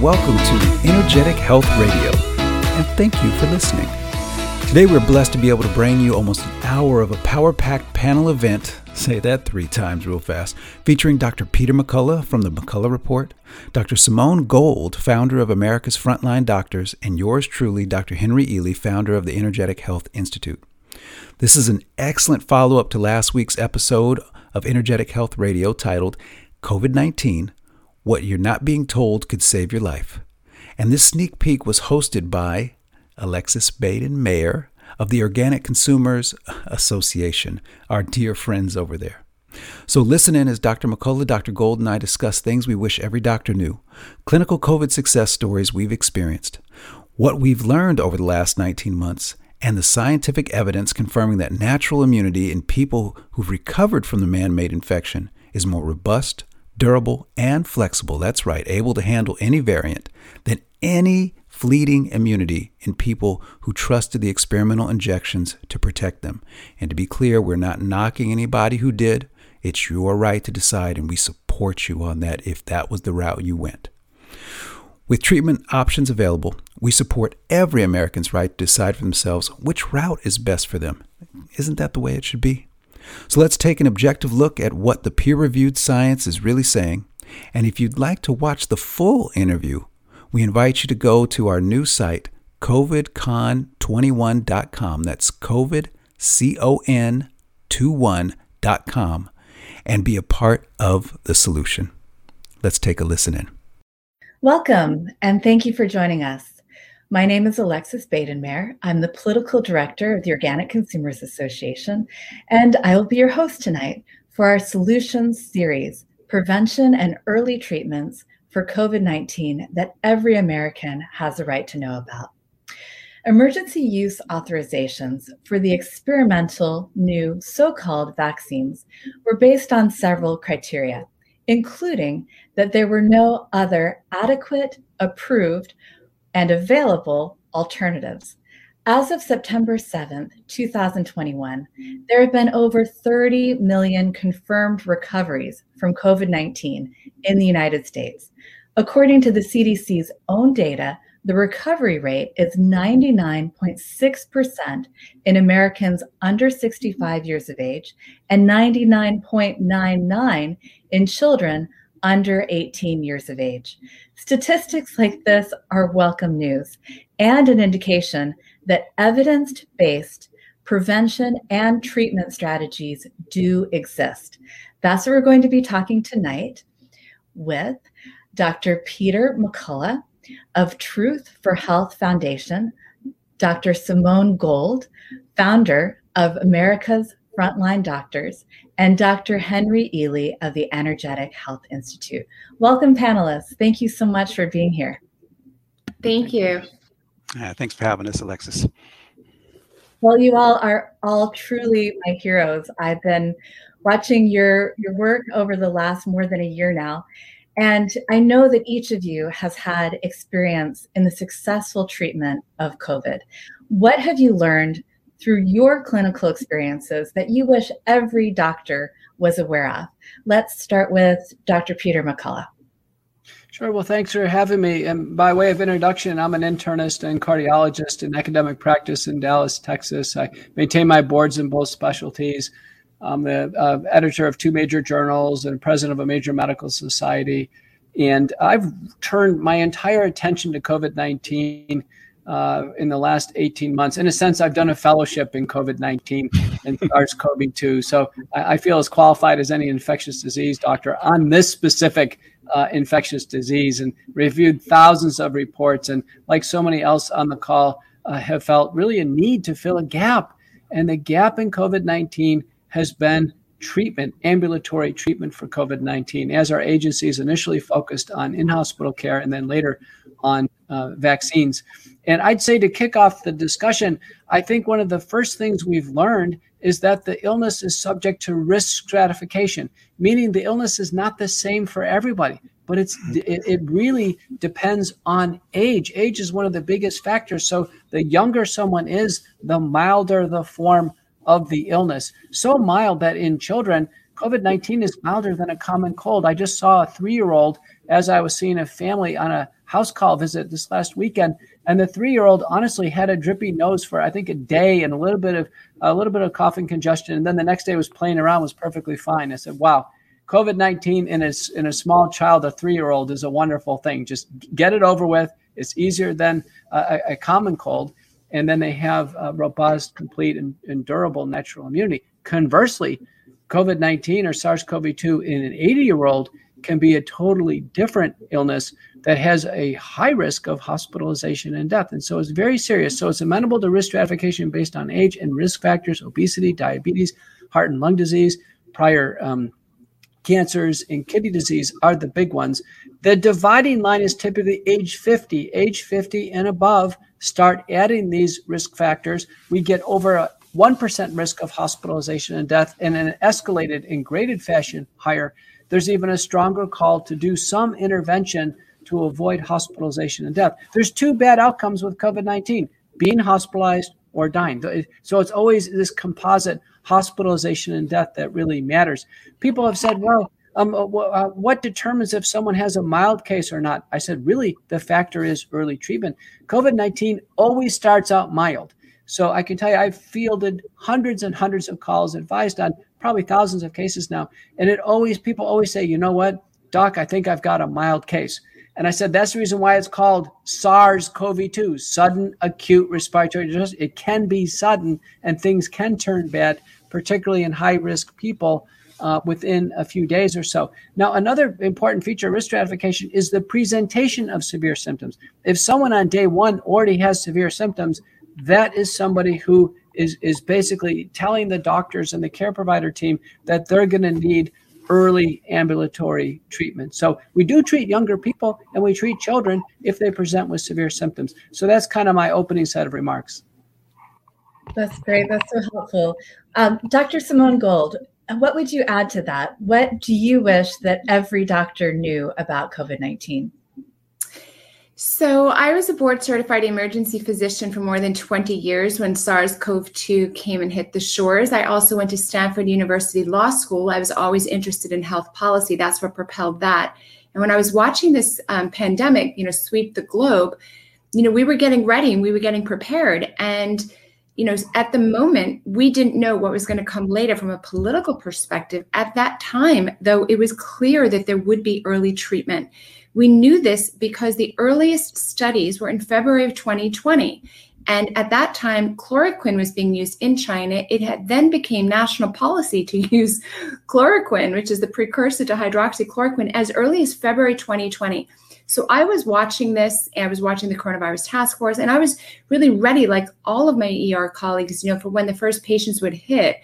Welcome to Energetic Health Radio, and thank you for listening. Today we're blessed to be able to bring you almost an hour of a power packed panel event, say that three times real fast, featuring Dr. Peter McCullough from the McCullough Report, Dr. Simone Gold, founder of America's Frontline Doctors, and yours truly, Dr. Henry Ealy, founder of the Energetic Health Institute. This is an excellent follow up to last week's episode of Energetic Health Radio titled COVID 19 what You're Not Being Told Could Save Your Life. And this sneak peek was hosted by Alexis Baden-Mayer of the Organic Consumers Association, our dear friends over there. So listen in as Dr. McCullough, Dr. Gold, and I discuss things we wish every doctor knew, clinical COVID success stories we've experienced, what we've learned over the last 19 months, and the scientific evidence confirming that natural immunity in people who've recovered from the man made infection is more robust, durable, and flexible. That's right, able to handle any variant than any fleeting immunity in people who trusted the experimental injections to protect them. And to be clear, we're not knocking anybody who did. It's your right to decide, and we support you on that if that was the route you went. With treatment options available, we support every American's right to decide for themselves which route is best for them. Isn't that the way it should be? So let's take an objective look at what the peer reviewed science is really saying. And if you'd like to watch the full interview, we invite you to go to our new site, covidcon21.com. That's COVID, C O N 21.com, and be a part of the solution. Let's take a listen in. Welcome, and thank you for joining us. My name is Alexis Baden-Mayer. I'm the political director of the Organic Consumers Association, and I will be your host tonight for our Solutions series Prevention and Early Treatments for COVID 19 that every American has a right to know about. Emergency use authorizations for the experimental new so called vaccines were based on several criteria, including that there were no other adequate, approved, and available alternatives. As of September 7th, 2021, there have been over 30 million confirmed recoveries from COVID 19 in the United States. According to the CDC's own data, the recovery rate is 99.6% in Americans under 65 years of age and 99.99 in children under 18 years of age. Statistics like this are welcome news and an indication that evidence based prevention and treatment strategies do exist. That's what we're going to be talking tonight with Dr. Peter McCullough of Truth for Health Foundation, Dr. Simone Gold, founder of America's Frontline Doctors, and Dr. Henry Ealy of the Energetic Health Institute. Welcome, panelists. Thank you so much for being here. Thank you. Yeah, thanks for having us, Alexis. Well, you all are all truly my heroes. I've been watching your your work over the last more than a year now. And I know that each of you has had experience in the successful treatment of COVID. What have you learned through your clinical experiences that you wish every doctor was aware of. Let's start with Dr. Peter McCullough. Sure. Well, thanks for having me. And by way of introduction, I'm an internist and cardiologist in academic practice in Dallas, Texas. I maintain my boards in both specialties. I'm the uh, editor of two major journals and president of a major medical society. And I've turned my entire attention to COVID 19 uh, in the last 18 months. In a sense, I've done a fellowship in COVID 19 and SARS CoV 2. So I, I, feel as qualified as any infectious disease doctor on this specific uh, infectious disease and reviewed thousands of reports. And like so many else on the call, uh, have felt really a need to fill a gap And the gap in COVID 19 has been treatment, ambulatory treatment for COVID 19, as our agencies initially focused on in hospital care and then later on uh, vaccines. And I'd say to kick off the discussion, I think one of the first things we've learned is that the illness is subject to risk stratification, meaning the illness is not the same for everybody. But it's it, it really depends on age. Age is one of the biggest factors. So the younger someone is, the milder the form of the illness. So mild that in children, COVID 19 is milder than a common cold. I just saw a three year old as I was seeing a family on a house call visit this last weekend, and the three year old honestly had a drippy nose for I think a day and a little bit of a little bit of coughing congestion, and then the next day was playing around was perfectly fine. I said, "Wow." COVID 19 in a, in a small child, a three year old, is a wonderful thing. Just get it over with. It's easier than a, a common cold and then they have robust, complete, and, and durable natural immunity. Conversely, COVID 19 or SARS CoV 2 in an 80 year old can be a totally different illness that has a high risk of hospitalization and death. And so it's very serious. So it's amenable to risk stratification based on age and risk factors, obesity, diabetes, heart and lung disease, prior um, cancers, and kidney disease are the big ones. The dividing line is typically age 50. Age 50 and above start adding these risk factors, we get over a 1% risk of hospitalization and death, and an escalated in graded fashion higher. There's even a stronger call to do some intervention to avoid hospitalization and death. There's two bad outcomes with COVID 19 being hospitalized or dying. So it's always this composite hospitalization and death that really matters. People have said, well, um, uh, uh, what determines if someone has a mild case or not? I said, really, the factor is early treatment. COVID 19 always starts out mild. So I can tell you, I've fielded hundreds and hundreds of calls, advised on probably thousands of cases now. And it always, people always say, you know what, doc, I think I've got a mild case. And I said, that's the reason why it's called SARS CoV 2, sudden acute respiratory distress. It can be sudden and things can turn bad, particularly in high risk people uh, within a few days or so. Now, another important feature of risk stratification is the presentation of severe symptoms. If someone on day one already has severe symptoms, that is somebody who is, is basically telling the doctors and the care provider team that they're going to need early ambulatory treatment. So we do treat younger people and we treat children if they present with severe symptoms. So that's kind of my opening set of remarks. That's great. That's so helpful. Um, Dr. Simone Gold, what would you add to that? What do you wish that every doctor knew about COVID 19? So, I was a board certified emergency physician for more than 20 years when SARS CoV 2 came and hit the shores. I also went to Stanford University Law School. I was always interested in health policy. That's what propelled that. And when I was watching this um, pandemic, you know, sweep the globe, you know, we were getting ready and we were getting prepared. And you know, at the moment, we didn't know what was going to come later from a political perspective. At that time, though, it was clear that there would be early treatment. We knew this because the earliest studies were in February of 2020. And at that time, chloroquine was being used in China. It had then became national policy to use chloroquine, which is the precursor to hydroxychloroquine, as early as February 2020. So I was watching this, I was watching the coronavirus task force, and I was really ready, like all of my ER colleagues, you know, for when the first patients would hit.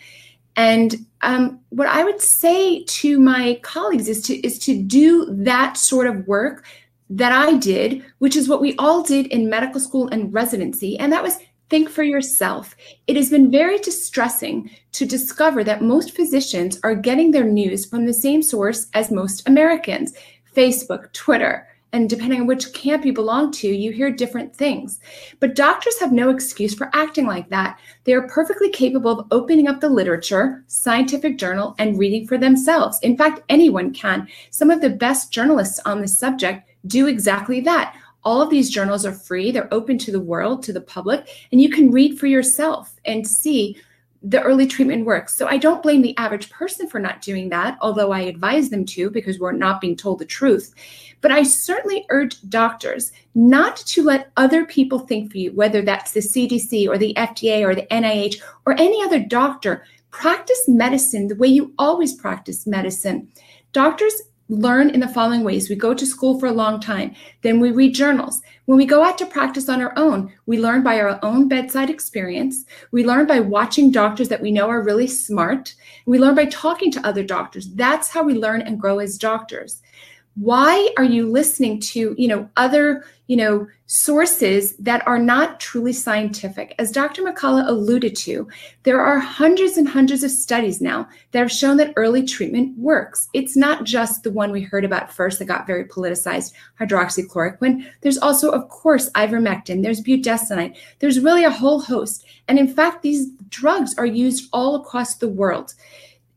And um, what I would say to my colleagues is to is to do that sort of work that I did, which is what we all did in medical school and residency, and that was think for yourself. It has been very distressing to discover that most physicians are getting their news from the same source as most Americans Facebook, Twitter, and depending on which camp you belong to, you hear different things. But doctors have no excuse for acting like that. They are perfectly capable of opening up the literature, scientific journal, and reading for themselves. In fact, anyone can. Some of the best journalists on this subject do exactly that. All of these journals are free, they're open to the world, to the public, and you can read for yourself and see the early treatment works. So I don't blame the average person for not doing that, although I advise them to because we're not being told the truth. But I certainly urge doctors not to let other people think for you, whether that's the CDC or the FDA or the NIH or any other doctor. Practice medicine the way you always practice medicine. Doctors learn in the following ways. We go to school for a long time, then we read journals. When we go out to practice on our own, we learn by our own bedside experience. We learn by watching doctors that we know are really smart. We learn by talking to other doctors. That's how we learn and grow as doctors why are you listening to you know other you know sources that are not truly scientific? As dr mccullough alluded to there are hundreds and hundreds of studies now that have shown that early treatment works. It's not just the one we heard about first that got very politicized hydroxychloroquine. There's also of course ivermectin. There's budesonide. There's really a whole host. And in fact these drugs are used all across the world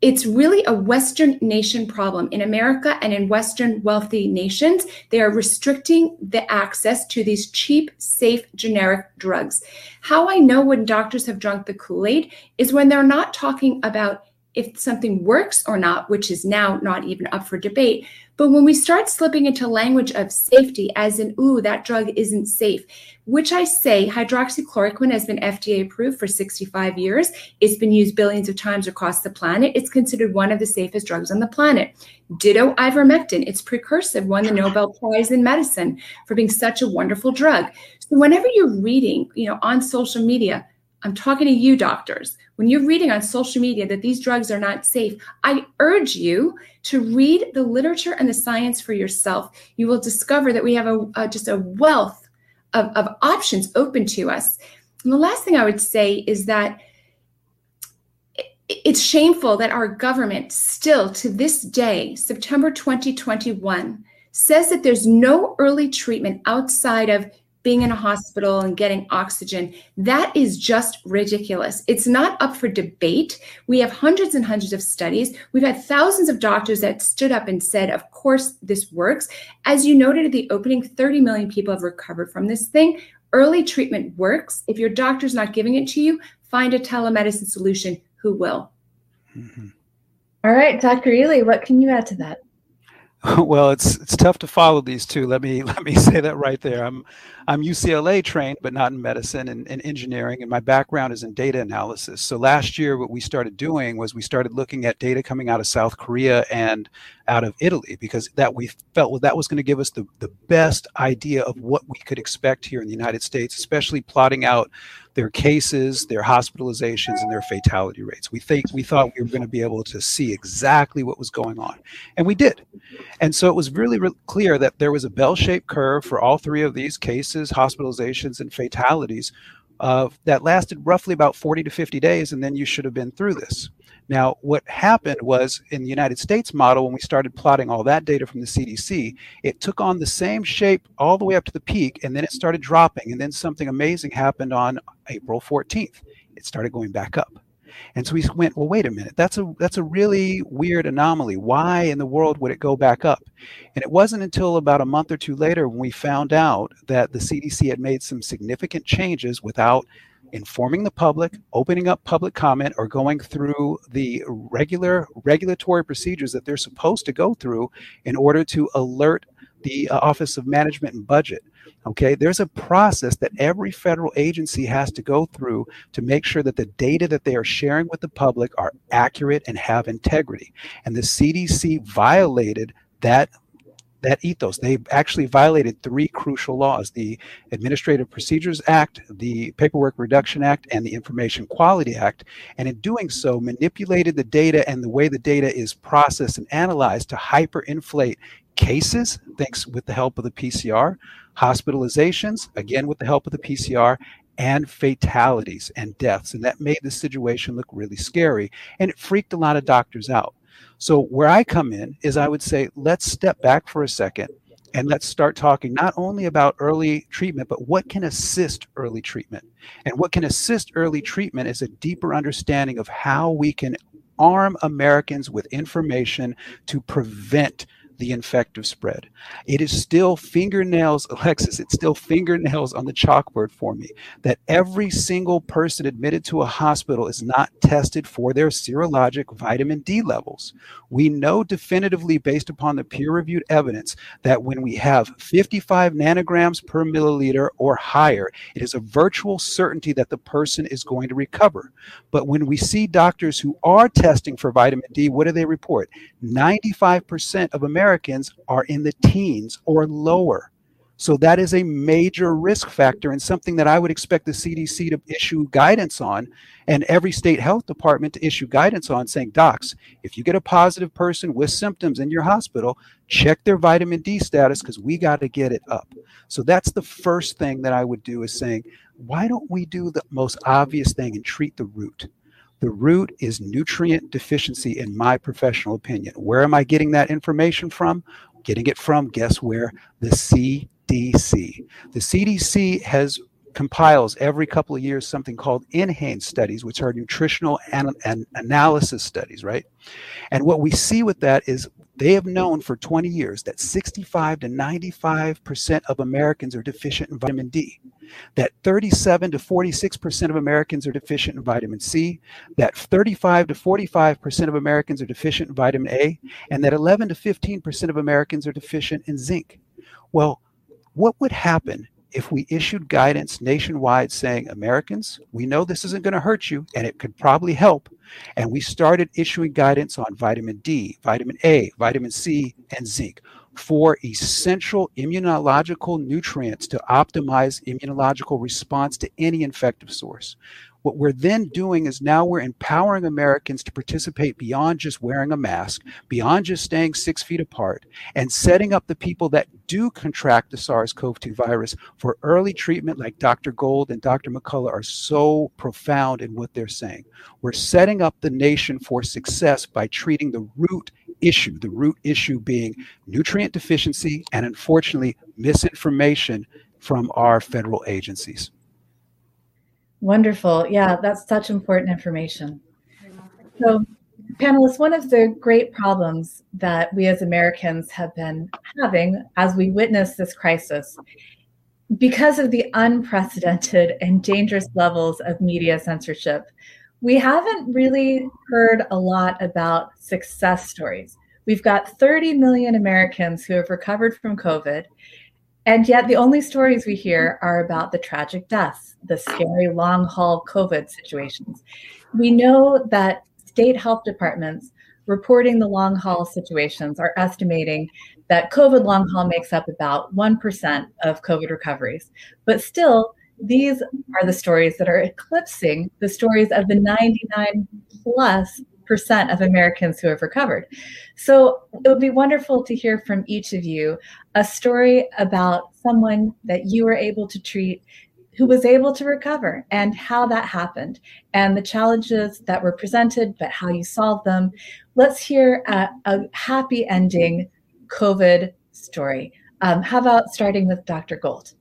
it's really a Western nation problem. In America and in Western wealthy nations, they are restricting the access to these cheap, safe, generic drugs. How I know when doctors have drunk the Kool Aid is when they're not talking about if something works or not, which is now not even up for debate. But when we start slipping into language of safety, as in, ooh, that drug isn't safe, which I say hydroxychloroquine has been FDA approved for 65 years. It's been used billions of times across the planet. It's considered one of the safest drugs on the planet. Ditto ivermectin, its precursor, won the Nobel Prize in medicine for being such a wonderful drug. So whenever you're reading, you know, on social media, I'm talking to you, doctors. When you're reading on social media that these drugs are not safe, I urge you to read the literature and the science for yourself. You will discover that we have a, a just a wealth of, of options open to us. And the last thing I would say is that it's shameful that our government still to this day, September 2021, says that there's no early treatment outside of being in a hospital and getting oxygen. That is just ridiculous. It's not up for debate. We have hundreds and hundreds of studies. We've had thousands of doctors that stood up and said, of course, this works. As you noted at the opening, 30 million people have recovered from this thing. Early treatment works. If your doctor's not giving it to you, find a telemedicine solution who will. Mm-hmm. All right, Dr. Ealy, what can you add to that? Well, it's it's tough to follow these two. Let me let me say that right there. I'm I'm UCLA trained, but not in medicine and, and engineering, and my background is in data analysis. So last year, what we started doing was we started looking at data coming out of South Korea and out of Italy because that we felt well, that was going to give us the the best idea of what we could expect here in the United States, especially plotting out their cases, their hospitalizations, and their fatality rates. We think we thought we were going to be able to see exactly what was going on, and we did. And so it was really, really clear that there was a bell-shaped curve for all three of these cases, hospitalizations, and fatalities. Uh, that lasted roughly about 40 to 50 days, and then you should have been through this. Now, what happened was in the United States model, when we started plotting all that data from the CDC, it took on the same shape all the way up to the peak, and then it started dropping. And then something amazing happened on April 14th. It started going back up. And so we went, well, wait a minute, that's a that's a really weird anomaly. Why in the world would it go back up? And it wasn't until about a month or two later when we found out that the CDC had made some significant changes without informing the public, opening up public comment, or going through the regular regulatory procedures that they're supposed to go through in order to alert the uh, Office of Management and Budget. Okay, there's a process that every federal agency has to go through to make sure that the data that they are sharing with the public are accurate and have integrity. And the CDC violated that that ethos. They actually violated three crucial laws the Administrative Procedures Act, the Paperwork Reduction Act, and the Information Quality Act. And in doing so, manipulated the data and the way the data is processed and analyzed to hyperinflate cases, thanks with the help of the PCR, hospitalizations, again with the help of the PCR, and fatalities and deaths. And that made the situation look really scary. And it freaked a lot of doctors out. So, where I come in is I would say, let's step back for a second and let's start talking not only about early treatment, but what can assist early treatment. And what can assist early treatment is a deeper understanding of how we can arm Americans with information to prevent the infective spread. It is still fingernails, Alexis, it's still fingernails on the chalkboard for me that every single person admitted to a hospital is not tested for their serologic vitamin D levels. We know definitively, based upon the peer reviewed evidence, that when we have 55 nanograms per milliliter or higher, it is a virtual certainty that the person is going to recover. But when we see doctors who are testing for vitamin D, what do they report? 95% of Americans Americans are in the teens or lower. So that is a major risk factor and something that I would expect the CDC to issue guidance on and every state health department to issue guidance on saying, docs, if you get a positive person with symptoms in your hospital, check their vitamin D status because we got to get it up. So that's the first thing that I would do is saying, why don't we do the most obvious thing and treat the root? The root is nutrient deficiency, in my professional opinion. Where am I getting that information from? Getting it from, guess where? The CDC. The CDC has compiles every couple of years something called NHANES studies, which are nutritional and, and analysis studies, right? And what we see with that is they have known for 20 years that 65 to 95% of Americans are deficient in vitamin D, that 37 to 46% of Americans are deficient in vitamin C, that 35 to 45% of Americans are deficient in vitamin A, and that 11 to 15% of Americans are deficient in zinc. Well, what would happen if we issued guidance nationwide saying, Americans, we know this isn't going to hurt you and it could probably help. And we started issuing guidance on vitamin D, vitamin A, vitamin C, and zinc for essential immunological nutrients to optimize immunological response to any infective source. What we're then doing is now we're empowering Americans to participate beyond just wearing a mask, beyond just staying six feet apart, and setting up the people that do contract the SARS CoV 2 virus for early treatment, like Dr. Gold and Dr. McCullough are so profound in what they're saying. We're setting up the nation for success by treating the root issue, the root issue being nutrient deficiency and unfortunately misinformation from our federal agencies. Wonderful. Yeah, that's such important information. So, panelists, one of the great problems that we as Americans have been having as we witness this crisis, because of the unprecedented and dangerous levels of media censorship, we haven't really heard a lot about success stories. We've got 30 million Americans who have recovered from COVID, and yet, the only stories we hear are about the tragic deaths, the scary long haul COVID situations. We know that state health departments reporting the long haul situations are estimating that COVID long haul makes up about 1% of COVID recoveries. But still, these are the stories that are eclipsing the stories of the 99 plus percent of Americans who have recovered. So it would be wonderful to hear from each of you a story about someone that you were able to treat who was able to recover and how that happened and the challenges that were presented, but how you solved them. Let's hear a, a happy ending COVID story. Um, how about starting with Dr. Gold?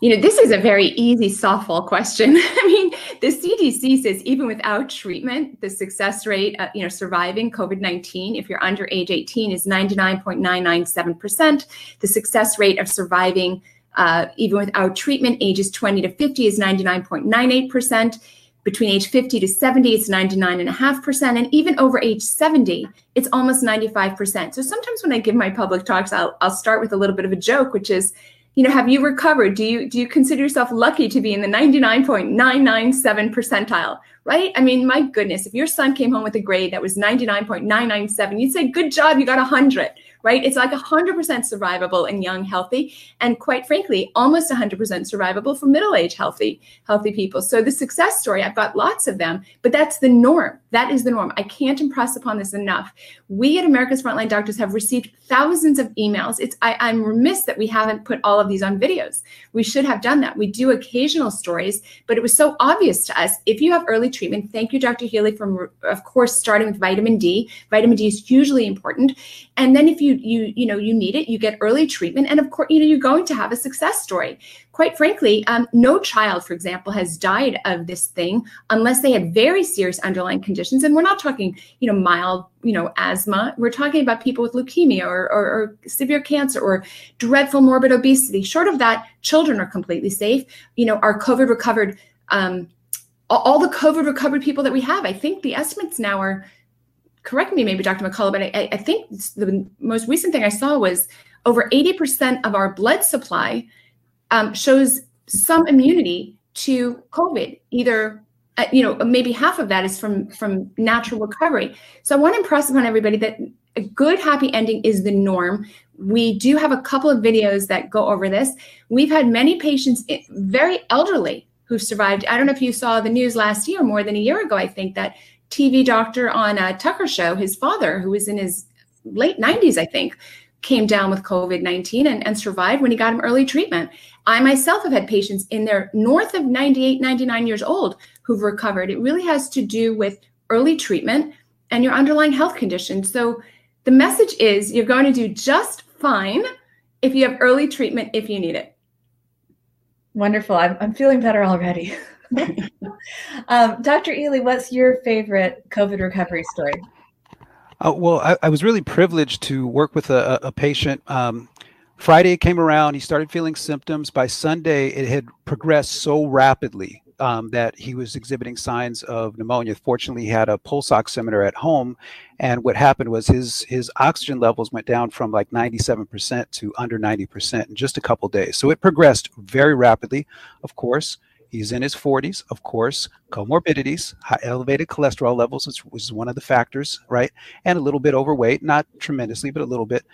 You know, this is a very easy softball question. I mean, the CDC says even without treatment, the success rate, of, you know, surviving COVID-19, if you're under age 18, is 99.997%. The success rate of surviving uh, even without treatment, ages 20 to 50 is 99.98%. Between age 50 to 70, it's 99.5%. And even over age 70, it's almost 95%. So sometimes when I give my public talks, I'll, I'll start with a little bit of a joke, which is, you know, have you recovered? Do you do you consider yourself lucky to be in the 99.997 percentile? Right? I mean, my goodness, if your son came home with a grade that was 99.997, you'd say, "Good job, you got 100." Right? It's like 100% survivable in young, healthy, and quite frankly, almost 100% survivable for middle-aged, healthy, healthy people. So the success story, I've got lots of them, but that's the norm. That is the norm. I can't impress upon this enough. We at America's Frontline Doctors have received thousands of emails. It's I, I'm remiss that we haven't put all of these on videos. We should have done that. We do occasional stories, but it was so obvious to us. If you have early treatment, thank you, Dr. Healy, from of course starting with vitamin D. Vitamin D is hugely important. And then if you you you know you need it, you get early treatment, and of course you know you're going to have a success story. Quite frankly, um, no child, for example, has died of this thing unless they had very serious underlying conditions. And we're not talking you know mild you know asthma. We're talking about people with leukemia or, or, or severe cancer or dreadful morbid obesity. Short of that, children are completely safe. You know, our COVID recovered. Um, all the COVID recovered people that we have, I think the estimates now are correct me, maybe Dr. McCullough, but I, I think the most recent thing I saw was over 80% of our blood supply um, shows some immunity to COVID, either uh, you know maybe half of that is from from natural recovery. So i want to impress upon everybody that a good happy ending is the norm. We do have a couple of videos that go over this. We've had many patients eh, very elderly who survived. I don't know if you saw the news last year more than a year ago i think that tv doctor on uh, a tucker show his father who was in his late 90s i think came down with COVID 19 and, and survived when he got him early treatment. I myself have had patients in their north of 98, 99 years old who've recovered. It really has to do with early treatment and your underlying health condition. So the message is you're going to do just fine if you have early treatment if you need it. Wonderful. I'm, I'm feeling better already. um, Dr. Ealy, what's your favorite COVID recovery story? Uh, well, I, I, was really privileged to work with a, a patient. Um, Friday came around, he started feeling symptoms. By Sunday, it had progressed so rapidly um, that he was exhibiting signs of pneumonia. Fortunately, he had a pulse oximeter at home, and what happened was his his oxygen levels went down from like 97% to under 90% in just a couple days. So it progressed very rapidly. Of course, He's in his 40s, of course, comorbidities, high elevated cholesterol levels, which was one of the factors, right? And a little bit overweight, not tremendously, but a little bit.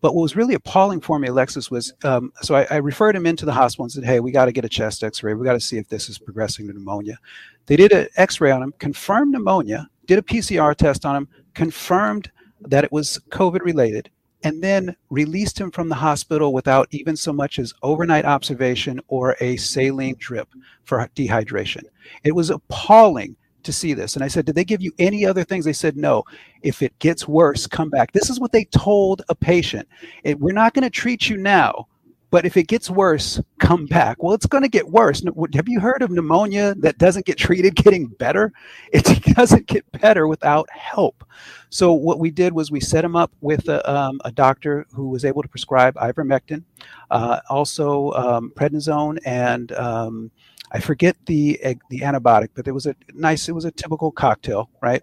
But what was really appalling for me, Alexis, was um, so I, I, referred him into the hospital and said, hey, we got to get a chest x ray. We got to see if this is progressing to pneumonia. They did an x ray on him, confirmed pneumonia, did a PCR test on him, confirmed that it was COVID related, and then released him from the hospital without even so much as overnight observation or a saline drip for dehydration. It was appalling to see this. And I said, Did they give you any other things? They said, No. If it gets worse, come back. This is what they told a patient. We're not going to treat you now, but if it gets worse, come back. Well, it's going to get worse. Have you heard of pneumonia that doesn't get treated getting better? It doesn't get better without help. So what we did was we set him up with a, um, a doctor who was able to prescribe ivermectin, uh, also um, prednisone, and um, I forget the the antibiotic, but it was a nice. It was a typical cocktail, right?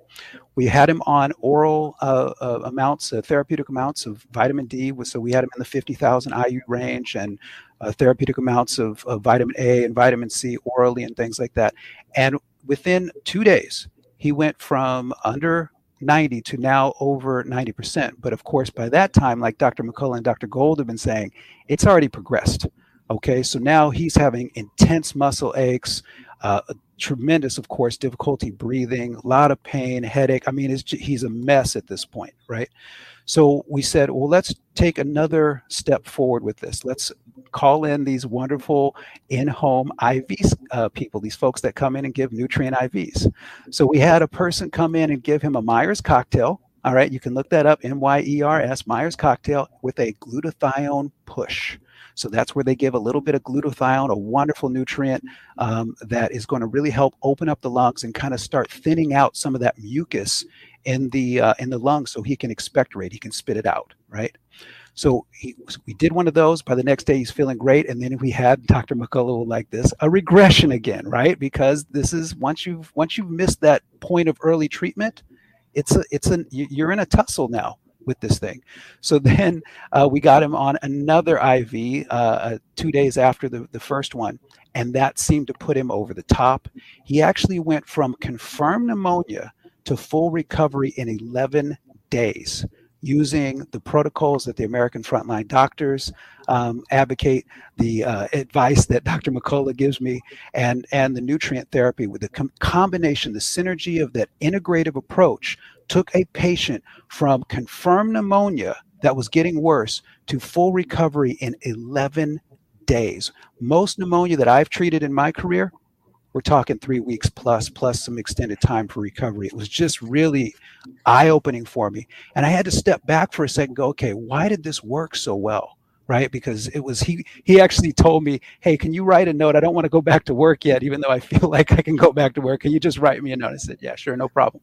We had him on oral uh, uh, amounts, uh, therapeutic amounts of vitamin D. So we had him in the 50,000 IU range, and uh, therapeutic amounts of, of vitamin A and vitamin C orally, and things like that. And within two days, he went from under 90 to now over 90%. But of course, by that time, like Dr. McCullough and Dr. Gold have been saying, it's already progressed. Okay, so now he's having intense muscle aches, uh, tremendous, of course, difficulty breathing, a lot of pain, headache. I mean, he's a mess at this point, right? So we said, well, let's take another step forward with this. Let's call in these wonderful in-home IV uh, people, these folks that come in and give nutrient IVs. So we had a person come in and give him a Myers cocktail. All right, you can look that up, M-Y-E-R-S, Myers cocktail with a glutathione push. So that's where they give a little bit of glutathione, a wonderful nutrient um, that is going to really help open up the lungs and kind of start thinning out some of that mucus in the uh, in the lungs, so he can expectorate, he can spit it out, right? So he, we did one of those. By the next day, he's feeling great. And then we had Dr. McCullough like this, a regression again, right? Because this is once you've once you've missed that point of early treatment, it's a it's a you're in a tussle now with this thing. So then uh, we got him on another IV uh, uh, two days after the, the first one, and that seemed to put him over the top. He actually went from confirmed pneumonia to full recovery in 11 days using the protocols that the American frontline doctors um, advocate, the uh, advice that Dr. McCullough gives me, and, and the nutrient therapy with the com- combination, the synergy of that integrative approach took a patient from confirmed pneumonia that was getting worse to full recovery in 11 days. Most pneumonia that I've treated in my career, we're talking three weeks plus, plus some extended time for recovery. It was just really eye opening for me. And I had to step back for a second, go, okay, why did this work so well? Right. Because it was he he actually told me, Hey, can you write a note? I don't want to go back to work yet, even though I feel like I can go back to work. Can you just write me a note? I said, Yeah, sure, no problem.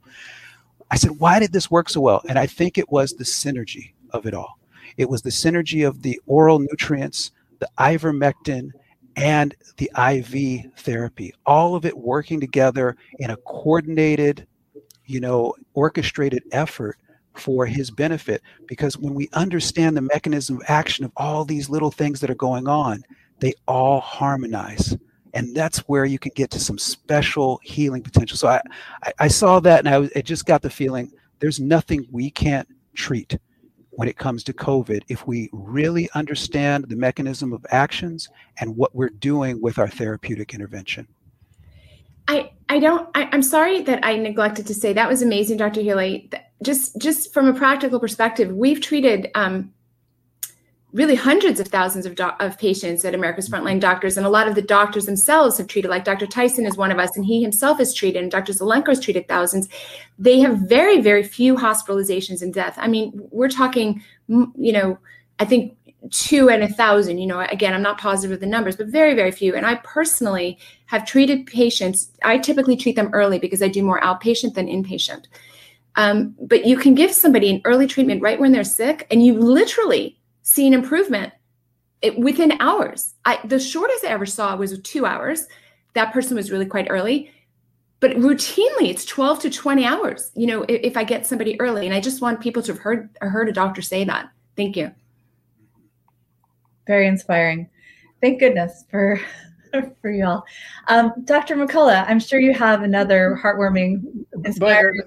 I said, why did this work so well? And I think it was the synergy of it all. It was the synergy of the oral nutrients, the ivermectin, and the IV therapy, all of it working together in a coordinated, you know, orchestrated effort for his benefit. Because when we understand the mechanism of action of all these little things that are going on, they all harmonize and that's where you can get to some special healing potential. So I, I, I saw that, and I, I just got the feeling there's nothing we can't treat when it comes to COVID if we really understand the mechanism of actions and what we're doing with our therapeutic intervention. I, I don't I, am sorry that I neglected to say that was amazing, Dr. Healy. Just just from a practical perspective, we've treated um, really hundreds of thousands of, do- of patients at America's Frontline Doctors, and a lot of the doctors themselves have treated. Like Dr. Tyson is one of us, and he himself has treated, and Dr. Zelenko has treated thousands. They have very, very few hospitalizations and death. I mean, we're talking, you know, I think two and a thousand. You know, again, I'm not positive of the numbers, but very, very few. And I personally have treated patients. I typically treat them early because I do more outpatient than inpatient. Um, but you can give somebody an early treatment right when they're sick, and you literally seen improvement it, within hours. I, the shortest I ever saw was two hours. That person was really quite early. But routinely, it's 12 to 20 hours, you know, if, if I get somebody early. And I just want people to have heard, heard a doctor say that. Thank you. Very inspiring. Thank goodness for for y'all. Um, Dr. McCullough, I'm sure you have another heartwarming, inspiring.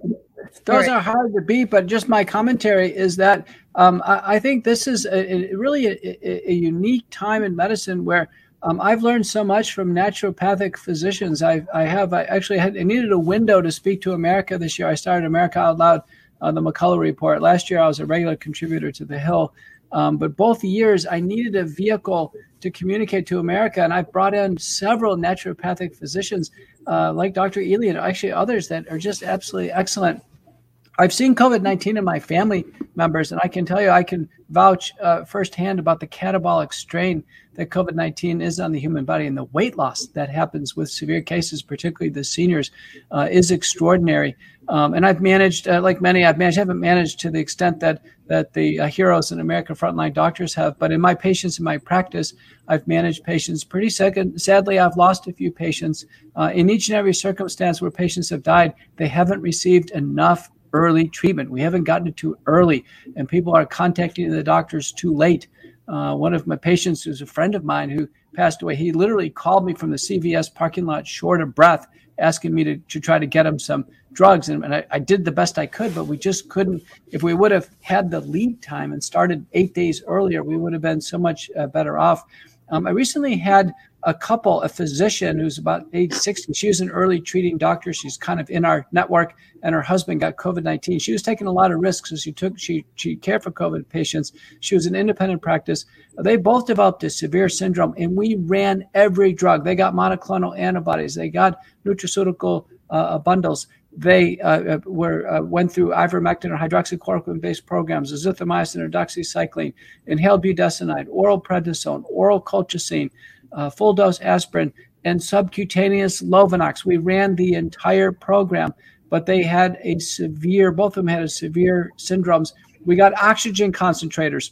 Those are hard to beat, but just my commentary is that um, I, I, think this is a, a really a, a, unique time in medicine where um, I've learned so much from naturopathic physicians. I, I have I actually had I needed a window to speak to America this year. I started America Out Loud, uh, the McCullough Report. Last year, I was a regular contributor to The Hill. Um, but both years, I needed a vehicle to communicate to America. And I brought in several naturopathic physicians uh, like Dr. Ealy and actually others that are just absolutely excellent I've seen COVID 19 in my family members, and I can tell you, I can vouch uh, firsthand about the catabolic strain that COVID 19 is on the human body and the weight loss that happens with severe cases, particularly the seniors, uh, is extraordinary. Um, and I've managed, uh, like many, I've managed, I haven't managed to the extent that that the uh, heroes and American frontline doctors have. But in my patients, in my practice, I've managed patients pretty second. Sadly, I've lost a few patients. Uh, in each and every circumstance where patients have died, they haven't received enough early treatment. We haven't gotten it too early, and people are contacting the doctors too late. Uh, one of my patients, who's a friend of mine who passed away, he literally called me from the CVS parking lot, short of breath, asking me to, to try to get him some drugs. And, and I, I, did the best I could, but we just couldn't. If we would have had the lead time and started eight days earlier, we would have been so much uh, better off. Um, I recently had a couple, a physician who's about age 60. She was an early treating doctor. She's kind of in our network, and her husband got COVID 19. She was taking a lot of risks as she took, she, she cared for COVID patients. She was an independent practice. They both developed a severe syndrome, and we ran every drug. They got monoclonal antibodies, they got nutraceutical uh, bundles. They uh, uh were uh, went through ivermectin or hydroxychloroquine-based programs, azithromycin or doxycycline, inhaled budesonide, oral prednisone, oral colchicine, uh, full dose aspirin, and subcutaneous Lovenox. We ran the entire program, but they had a severe, both of them had a severe syndromes. We got oxygen concentrators.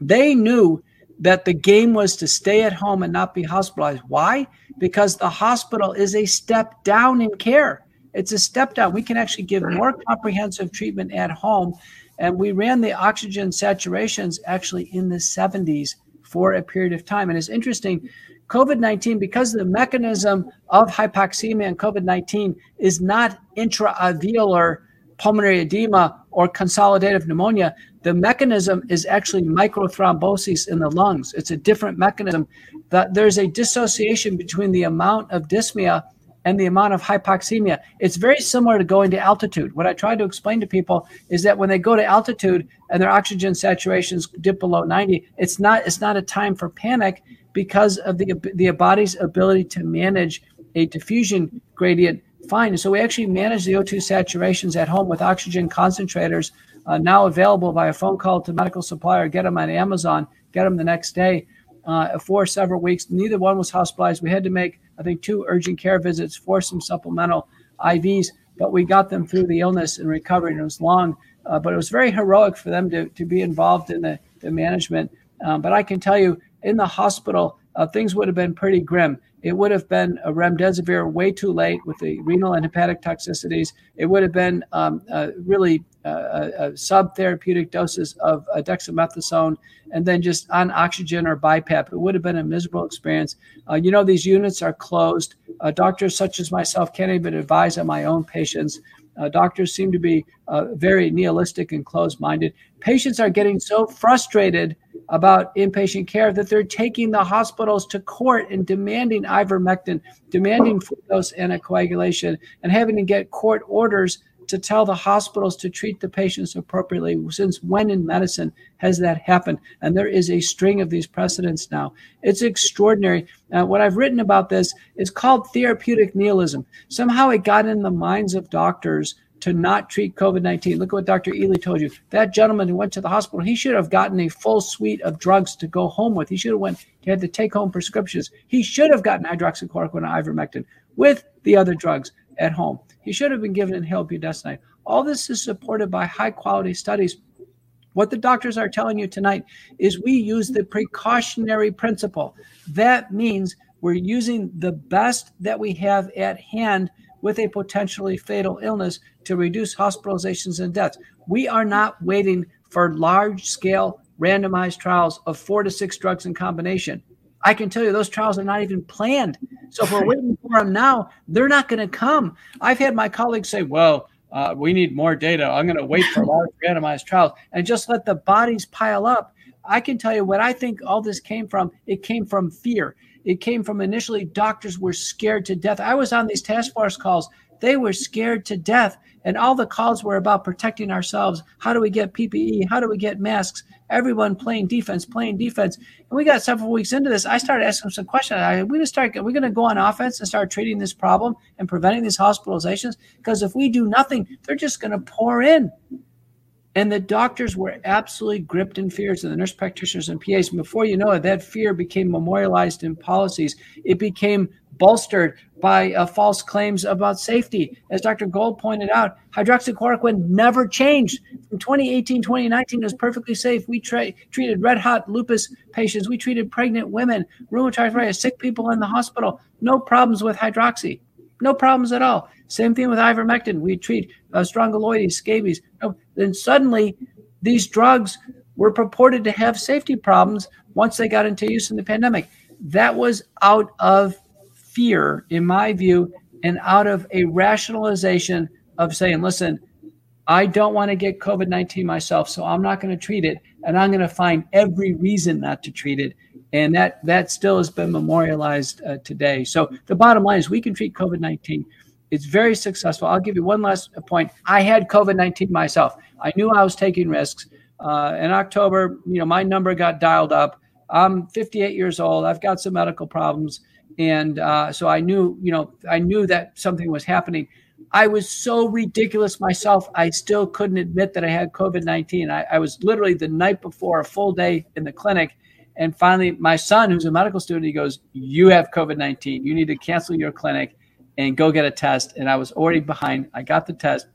They knew that the game was to stay at home and not be hospitalized. Why? Because the hospital is a step down in care. It's a step down. We can actually give more comprehensive treatment at home. And we ran the oxygen saturations actually in the 70s for a period of time. And it's interesting, COVID 19, because the mechanism of hypoxemia and COVID 19 is not intraalveolar pulmonary edema or consolidative pneumonia, the mechanism is actually microthrombosis in the lungs. It's a different mechanism. That there's a dissociation between the amount of dyspnea and the amount of hypoxemia. It's very similar to going to altitude. What I try to explain to people is that when they go to altitude and their oxygen saturations dip below 90, it's not it's not a time for panic because of the the body's ability to manage a diffusion gradient fine. So we actually manage the O2 saturations at home with oxygen concentrators uh, now available by a phone call to medical supplier, get them on Amazon, get them the next day uh, for several weeks. Neither one was hospitalized. We had to make, I think, two urgent care visits for some supplemental IVs, but we got them through the illness and recovery. And it was long, uh, but it was very heroic for them to, to be involved in the, the management. Um, but I can tell you, in the hospital, uh, things would have been pretty grim. It would have been a remdesivir way too late with the renal and hepatic toxicities. It would have been um, uh, really uh, uh, subtherapeutic doses of uh, dexamethasone and then just on oxygen or BiPAP. It would have been a miserable experience. Uh, you know, these units are closed. Uh, doctors such as myself can't even advise on my own patients. Uh, doctors seem to be uh, very nihilistic and closed minded. Patients are getting so frustrated about inpatient care that they're taking the hospitals to court and demanding ivermectin, demanding full dose anticoagulation, and having to get court orders to tell the hospitals to treat the patients appropriately. Since when in medicine has that happened? And there is a string of these precedents now. It's extraordinary. Uh, what I've written about this is called therapeutic nihilism. Somehow it got in the minds of doctors to not treat COVID 19. Look at what Dr. Ealy told you. That gentleman who went to the hospital, he should have gotten a full suite of drugs to go home with. He should have went, he had to take home prescriptions. He should have gotten hydroxychloroquine and ivermectin with the other drugs at home. He should have been given inhaled budesonide. All this is supported by high quality studies. What the doctors are telling you tonight is we use the precautionary principle. That means we're using the best that we have at hand with a potentially fatal illness to reduce hospitalizations and deaths. We are not waiting for large scale randomized trials of four to six drugs in combination. I can tell you those trials are not even planned. So if we're waiting for them now, they're not going to come. I've had my colleagues say, well, uh, we need more data. I'm going to wait for large randomized trials and just let the bodies pile up. I can tell you what I think all this came from. It came from fear. It came from initially doctors were scared to death. I was on these task force calls. They were scared to death. And all the calls were about protecting ourselves. How do we get PPE? How do we get masks? Everyone playing defense, playing defense. And we got several weeks into this. I started asking some questions. Are we going to start? Are we going to go on offense and start treating this problem and preventing these hospitalizations? Because if we do nothing, they're just going to pour in. And the doctors were absolutely gripped in fears, and the nurse practitioners and PAs. And before you know it, that fear became memorialized in policies. It became bolstered by uh, false claims about safety. As Dr. Gold pointed out, hydroxychloroquine never changed. From 2018, 2019, it was perfectly safe. We tra- treated red hot lupus patients, we treated pregnant women, rheumatoid arthritis, sick people in the hospital. No problems with hydroxy. No problems at all. Same thing with ivermectin. We treat uh, strongyloides, scabies. Then suddenly, these drugs were purported to have safety problems once they got into use in the pandemic. That was out of fear, in my view, and out of a rationalization of saying, listen, I don't want to get COVID 19 myself, so I'm not going to treat it. And I'm going to find every reason not to treat it. And that, that still has been memorialized uh, today. So the bottom line is we can treat COVID 19. It's very successful. I'll give you one last point. I had COVID 19 myself. I knew I was taking risks. Uh, in October, you know, my number got dialed up. I'm 58 years old. I've got some medical problems and uh, so I knew, you know, I knew that something was happening. I was so ridiculous myself. I still couldn't admit that I had COVID 19. I, I, was literally the night before a full day in the clinic. And finally, my son, who's a medical student, he goes, You have COVID 19. You need to cancel your clinic and go get a test. And I was already behind. I got the test.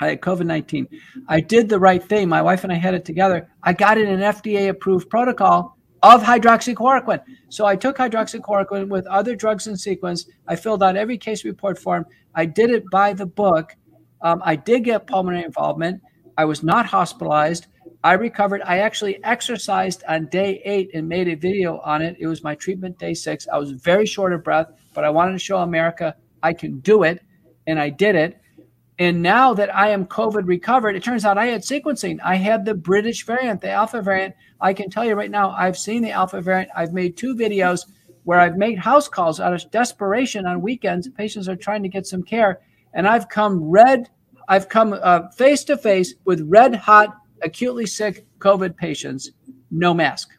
I had COVID 19. I did the right thing. My wife and I had it together. I got in an FDA approved protocol of hydroxychloroquine. So I took hydroxychloroquine with other drugs in sequence. I filled out every case report form. I did it by the book. Um, I did get pulmonary involvement. I was not hospitalized. I recovered. I actually exercised on day eight and made a video on it. It was my treatment day six. I was very short of breath, but I wanted to show America I can do it. And I did it. And now that I am COVID recovered, it turns out I had sequencing. I had the British variant, the Alpha variant. I can tell you right now, I've seen the Alpha variant. I've made two videos where I've made house calls out of desperation on weekends. Patients are trying to get some care. And I've come red, I've come uh, face to face with red hot, acutely sick COVID patients, no mask,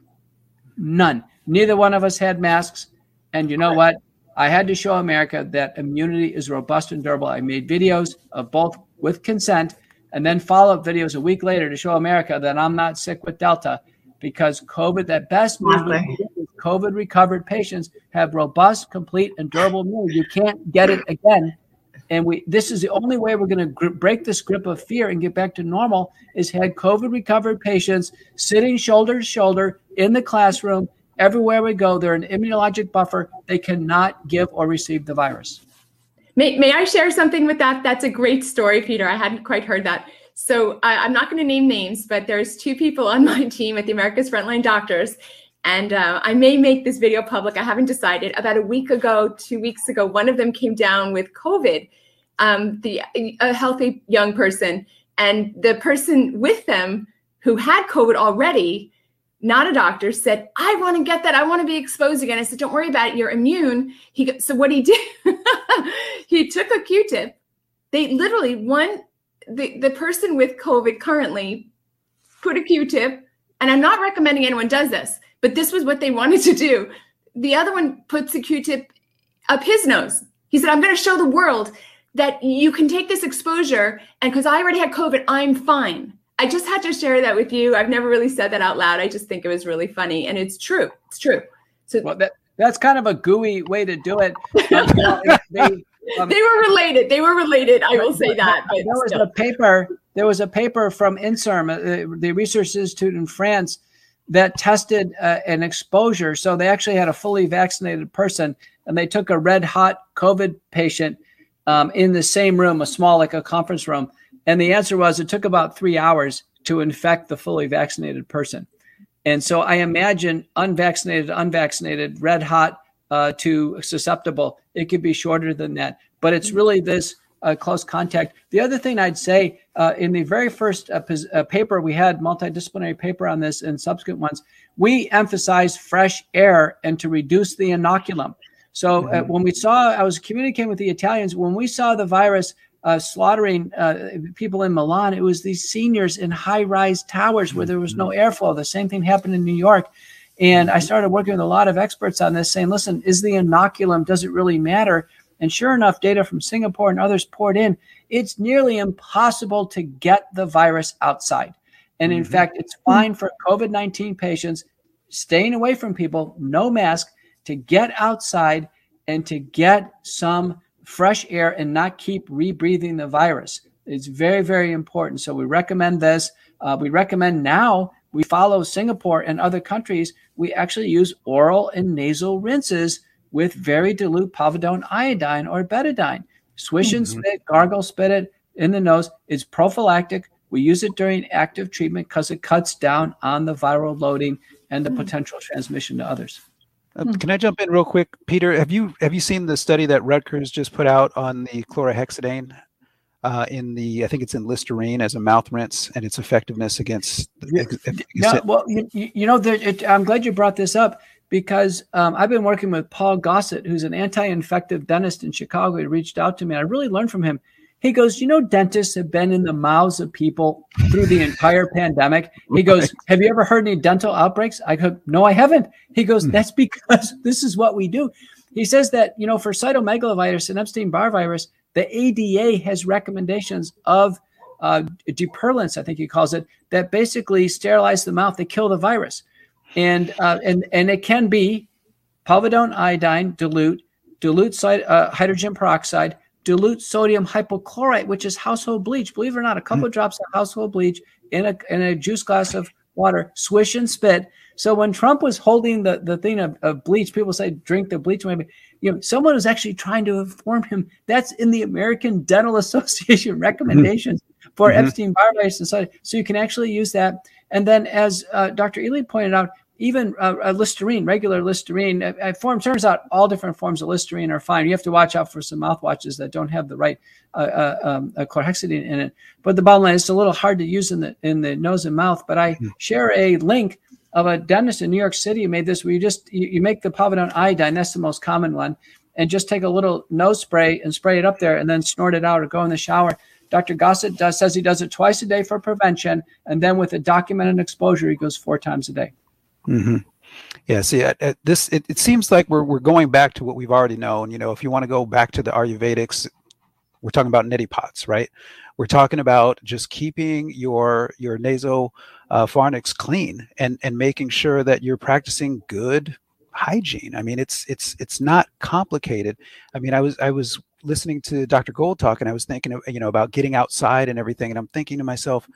none. Neither one of us had masks. And you know what? I had to show America that immunity is robust and durable. I made videos of both with consent and then follow up videos a week later to show America that I'm not sick with Delta because COVID, that best news COVID recovered patients have robust, complete, and durable immunity. You can't get it again. And we, this is the only way we're going to gr- break this grip of fear and get back to normal is had COVID recovered patients sitting shoulder to shoulder in the classroom Everywhere we go, they're an immunologic buffer. They cannot give or receive the virus. May, may I share something with that? That's a great story, Peter. I hadn't quite heard that. So I, am not going to name names, but there's two people on my team at the America's Frontline Doctors. And uh, I may make this video public. I haven't decided. About a week ago, two weeks ago, one of them came down with COVID, um, the a healthy young person, and the person with them who had COVID already not a doctor, said, I want to get that. I want to be exposed again. I said, Don't worry about it. You're immune. He so what he did, he took a Q-tip. They literally one the, the person with COVID currently put a Q-tip, and I'm not recommending anyone does this, but this was what they wanted to do. The other one puts a Q-tip up his nose. He said, I'm going to show the world that you can take this exposure, and because I already had COVID, I'm fine. I just had to share that with you. I've never really said that out loud. I just think it was really funny, and it's true. It's true. So well, that that's kind of a gooey way to do it. Um, they, um, they, were related. They were related. I will say that. there was still. a paper. There was a paper from INSERM, uh, the research institute in France, that tested uh, an exposure. So they actually had a fully vaccinated person, and they took a red hot COVID patient um, in the same room, a small like a conference room and the answer was it took about three hours to infect the fully vaccinated person. And so I imagine unvaccinated, unvaccinated, red hot uh, to susceptible, it could be shorter than that. But it's really this uh, close contact. The other thing I'd say uh, in the very first uh, uh, paper, we had multidisciplinary paper on this and subsequent ones, we emphasized fresh air and to reduce the inoculum. So uh, mm-hmm. when we saw, I was communicating with the Italians, when we saw the virus uh, slaughtering uh, people in Milan. It was these seniors in high rise towers where there was no mm-hmm. airflow. The same thing happened in New York. And I started working with a lot of experts on this, saying, listen, is the inoculum, does it really matter? And sure enough, data from Singapore and others poured in. It's nearly impossible to get the virus outside. And in mm-hmm. fact, it's fine for COVID 19 patients staying away from people, no mask, to get outside and to get some fresh air and not keep rebreathing the virus. It's very, very important. So we recommend this. Uh, we recommend now we follow Singapore and other countries. We actually use oral and nasal rinses with very dilute povidone iodine or betadine. Swish and mm-hmm. spit, gargle, spit it in the nose. It's prophylactic. We use it during active treatment because it cuts down on the viral loading and the mm-hmm. potential transmission to others. Uh, hmm. Can I jump in real quick, Peter? Have you have you seen the study that Rutgers just put out on the chlorhexidine uh, in the I think it's in Listerine as a mouth rinse and its effectiveness against? Yeah, yeah well, you, you know, it, I'm glad you brought this up because um, I've been working with Paul Gossett, who's an anti-infective dentist in Chicago. He reached out to me. And I really learned from him. He goes, You know, dentists have been in the mouths of people through the entire pandemic. He goes, Have you ever heard any dental outbreaks? I go, No, I haven't. He goes, hmm. That's because this is what we do. He says that, you know, for cytomegalovirus and Epstein Barr virus, the ADA has recommendations of uh, depurlants, I think he calls it, that basically sterilize the mouth. They kill the virus. And, uh, and, and it can be povidone iodine dilute, dilute uh, hydrogen peroxide, dilute sodium hypochlorite, which is household bleach. Believe it or not, a couple mm. of drops of household bleach in a in a juice glass of water, swish and spit. So when Trump was holding the, the thing of, of bleach, people say drink the bleach. Maybe you know someone was actually trying to inform him that's in the American Dental Association recommendations mm-hmm. for mm-hmm. Epstein-Barr virus society. So you can actually use that. And then, as uh, Dr. Ealy pointed out, even uh, Listerine, regular Listerine, uh, uh, form turns out all different forms of Listerine are fine. You have to watch out for some mouthwashes that don't have the right uh, uh, um, chlorhexidine in it. But the bottom line is it's a little hard to use in the in the nose and mouth. But I mm-hmm. share a link of a dentist in New York City who made this where you just you, you make the povidone iodine, that's the most common one, and just take a little nose spray and spray it up there and then snort it out or go in the shower. Dr. Gossett does, says he does it twice a day for prevention, and then with a documented exposure, he goes four times a day. Mm-hmm. Yeah. See, at, at this it, it seems like we're we're going back to what we've already known. You know, if you want to go back to the Ayurvedics, we're talking about neti pots, right? We're talking about just keeping your your nasal uh, clean and and making sure that you're practicing good hygiene. I mean, it's it's it's not complicated. I mean, I was I was listening to Dr. Gold talk, and I was thinking, you know, about getting outside and everything, and I'm thinking to myself,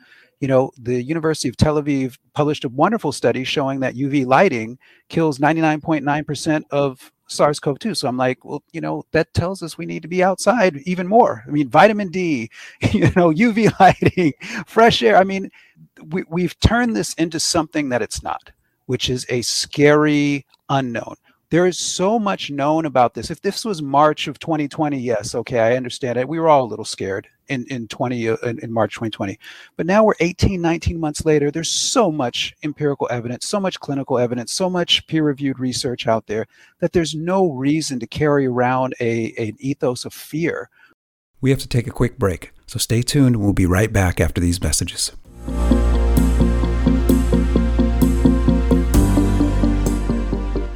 you know, the University of Tel Aviv published a wonderful study showing that UV lighting kills 99.9% of SARS-CoV-2. So I'm like, well, you know, that tells us we need to be outside even more. I mean, vitamin D, you know, UV lighting, fresh air. I mean, we, we've turned this into something that it's not, which is a scary unknown. There is so much known about this. If this was March of 2020, yes, okay, I understand it. We were all a little scared in in 20 uh, in, in, March 2020. But now we're 18, 19 months later. There's so much empirical evidence, so much clinical evidence, so much peer-reviewed research out there that there's no reason to carry around a an ethos of fear. We have to take a quick break. So stay tuned. We'll be right back after these messages.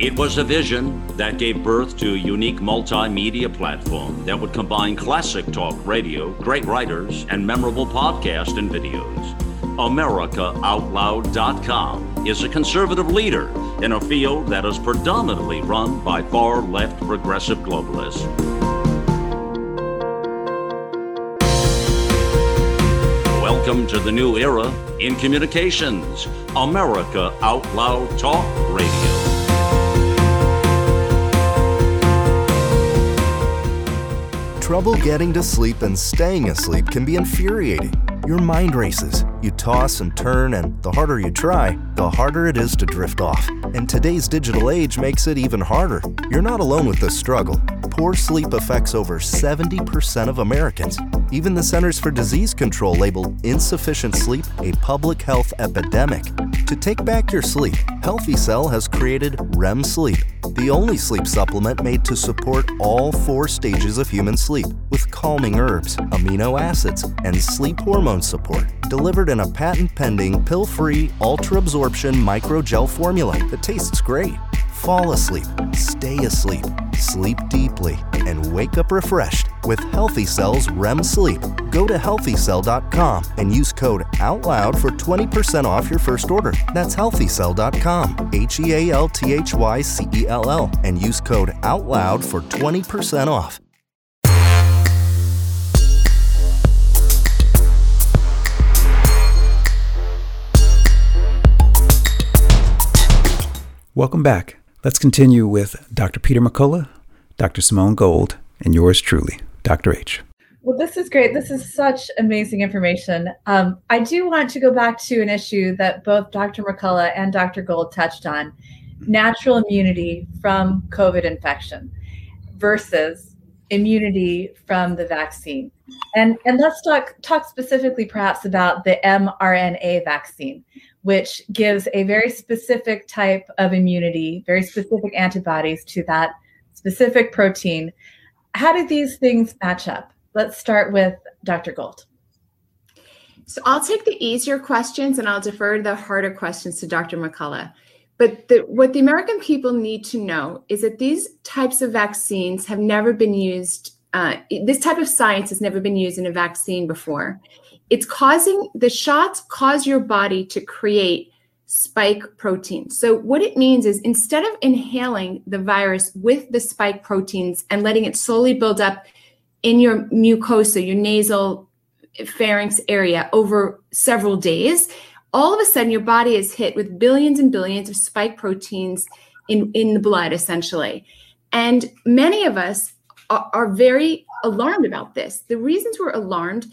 It was a vision that gave birth to a unique multimedia platform that would combine classic talk radio, great writers, and memorable podcasts and videos. AmericaOutloud.com is a conservative leader in a field that is predominantly run by far left progressive globalists. Welcome to the new era in communications. America Out Loud Talk Radio. Trouble getting to sleep and staying asleep can be infuriating. Your mind races, you toss and turn, and the harder you try, the harder it is to drift off. And today's digital age makes it even harder. You're not alone with this struggle. Poor sleep affects over 70% of Americans. Even the Centers for Disease Control labeled insufficient sleep a public health epidemic. To take back your sleep, Healthy Cell has created REM Sleep, the only sleep supplement made to support all four stages of human sleep with calming herbs, amino acids, and sleep hormone support, delivered in a patent pending pill free ultra absorption microgel formula that tastes great. Fall asleep, stay asleep, sleep deeply, and wake up refreshed with Healthy Cell's REM Sleep. Go to healthycell.com and use code OUTLOUD for 20% off your first order. That's healthycell.com, H E A L T H Y C E L L, and use code OUTLOUD for 20% off. Welcome back. Let's continue with Dr. Peter McCullough, Dr. Simone Gold, and yours truly, Dr. H. Well, this is great. This is such amazing information. Um, I do want to go back to an issue that both Dr. McCullough and Dr. Gold touched on natural immunity from COVID infection versus immunity from the vaccine. And, and let's talk, talk specifically perhaps about the mRNA vaccine, which gives a very specific type of immunity, very specific antibodies to that specific protein. How do these things match up? Let's start with Dr. Gold. So I'll take the easier questions and I'll defer the harder questions to Dr. McCullough. But the, what the American people need to know is that these types of vaccines have never been used. Uh, this type of science has never been used in a vaccine before it's causing the shots cause your body to create spike proteins. So what it means is instead of inhaling the virus with the spike proteins and letting it slowly build up in your mucosa, your nasal pharynx area over several days, all of a sudden your body is hit with billions and billions of spike proteins in, in the blood, essentially. And many of us are, are very alarmed about this. The reasons we're alarmed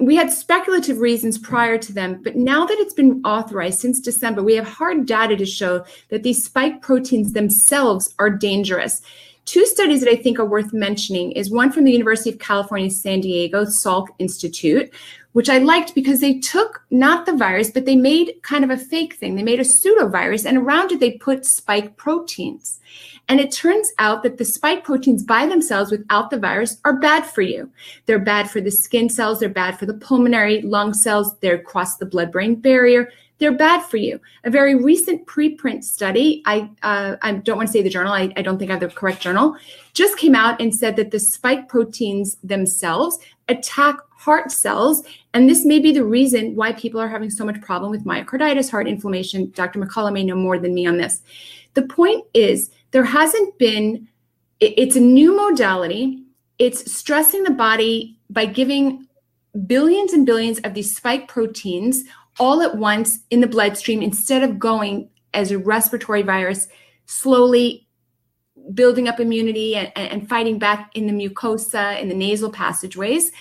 we had speculative reasons prior to them, but now that it's been authorized since December, we have hard data to show that these spike proteins themselves are dangerous. Two studies that I think are worth mentioning is one from the University of California, San Diego, Salk Institute, which I liked because they took not the virus, but they made kind of a fake thing. They made a pseudovirus, and around it, they put spike proteins. And it turns out that the spike proteins by themselves without the virus are bad for you. They're bad for the skin cells, they're bad for the pulmonary lung cells, they're across the blood brain barrier. They're bad for you. A very recent preprint study, I, uh, I don't want to say the journal, I, I don't think I have the correct journal, just came out and said that the spike proteins themselves attack heart cells. And this may be the reason why people are having so much problem with myocarditis, heart inflammation. Dr. McCullough may know more than me on this. The point is, there hasn't been, it's a new modality. It's stressing the body by giving billions and billions of these spike proteins all at once in the bloodstream instead of going as a respiratory virus slowly building up immunity and, and fighting back in the mucosa in the nasal passageways.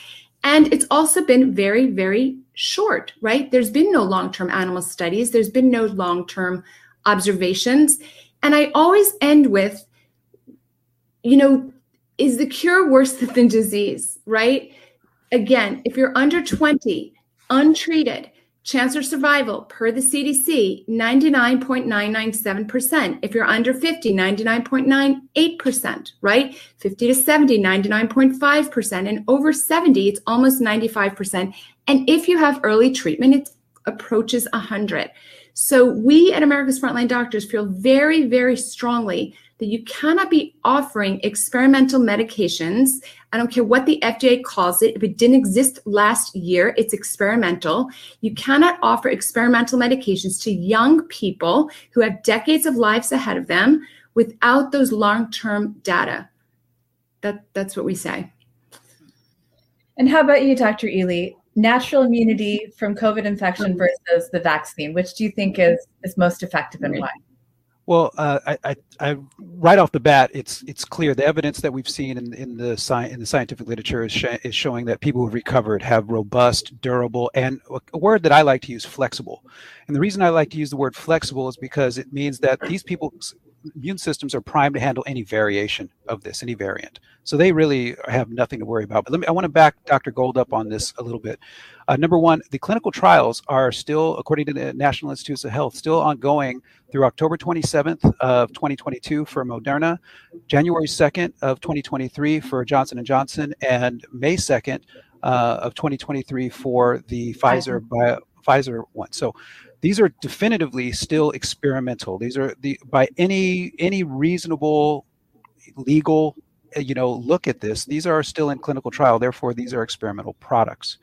And it's also been very very short right? There's been no long-term animal studies. There's been no long-term observations and i always end with you know is the cure worse than disease right again if you're under 20 untreated Chance of survival per the CDC, 99.997%. If you're under 50, 99.98%, right? 50 to 70, 99.5%. And over 70, it's almost 95%. And if you have early treatment, it approaches 100. So we at America's Frontline Doctors feel very, very strongly that you cannot be offering experimental medications. I don't care what the FDA calls it. If it didn't exist last year, it's experimental. You cannot offer experimental medications to young people who have decades of lives ahead of them without those long-term data. That, that's what we say. And how about you, Dr. Ealy? Natural immunity from COVID infection versus the vaccine, which do you think is, is most effective and why? Well, uh, I, I, I, right off the bat, it's it's clear the evidence that we've seen in, in the sci- in the scientific literature is, sh- is showing that people who've recovered have robust, durable, and a word that I like to use, flexible. And the reason I like to use the word flexible is because it means that these people's immune systems are primed to handle any variation of this, any variant. So they really have nothing to worry about. But let me, I want to back Dr. Gold up on this a little bit. Uh, number one, the clinical trials are still, according to the National Institutes of Health, still ongoing through October 27th of 2022 for Moderna, January 2nd of 2023 for Johnson & Johnson, and May 2nd uh, of 2023 for the Pfizer bio, Pfizer one. So these are definitively still experimental. These are the by any any reasonable legal you know look at this. These are still in clinical trial. Therefore, these are experimental products.